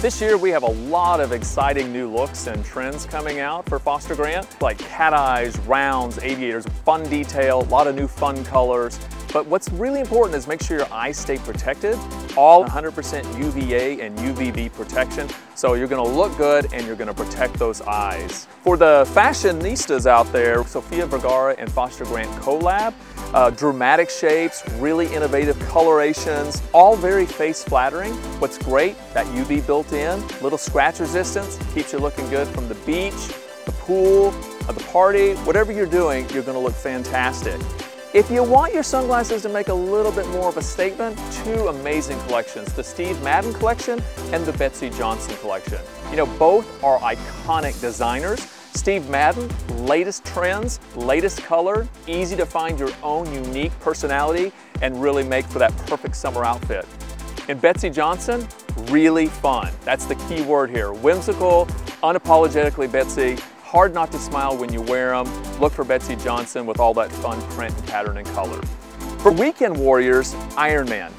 This year we have a lot of exciting new looks and trends coming out for Foster Grant, like cat eyes, rounds, aviators, fun detail, a lot of new fun colors. But what's really important is make sure your eyes stay protected. All 100% UVA and UVB protection. So you're gonna look good and you're gonna protect those eyes. For the fashionistas out there, Sofia Vergara and Foster Grant collab, uh, dramatic shapes, really innovative colorations, all very face flattering. What's great, that UV built in, little scratch resistance, keeps you looking good from the beach, the pool, the party, whatever you're doing, you're gonna look fantastic. If you want your sunglasses to make a little bit more of a statement, two amazing collections, the Steve Madden collection and the Betsey Johnson collection. You know, both are iconic designers. Steve Madden, latest trends, latest color, easy to find your own unique personality and really make for that perfect summer outfit. And Betsey Johnson, really fun. That's the key word here. Whimsical, unapologetically Betsey, Hard not to smile when you wear them. Look for Betsey Johnson with all that fun print pattern and color. For weekend warriors, Ironman.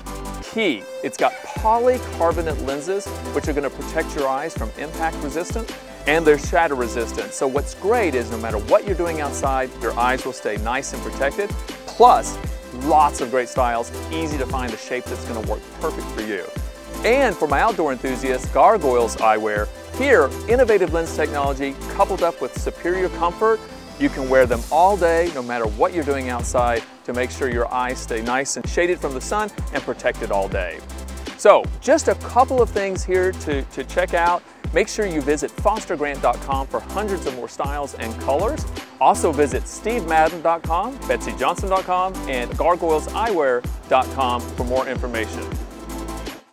Key, it's got polycarbonate lenses, which are gonna protect your eyes from impact resistant, and they're shatter resistant. So what's great is no matter what you're doing outside, your eyes will stay nice and protected. Plus, lots of great styles, easy to find the shape that's gonna work perfect for you. And for my outdoor enthusiasts, Gargoyles eyewear here, innovative lens technology coupled up with superior comfort, you can wear them all day, no matter what you're doing outside, to make sure your eyes stay nice and shaded from the sun and protected all day. So, just a couple of things here to, to check out. Make sure you visit fostergrant.com for hundreds of more styles and colors. Also visit stevemadden.com, betseyjohnson.com, and gargoyleseyewear.com for more information.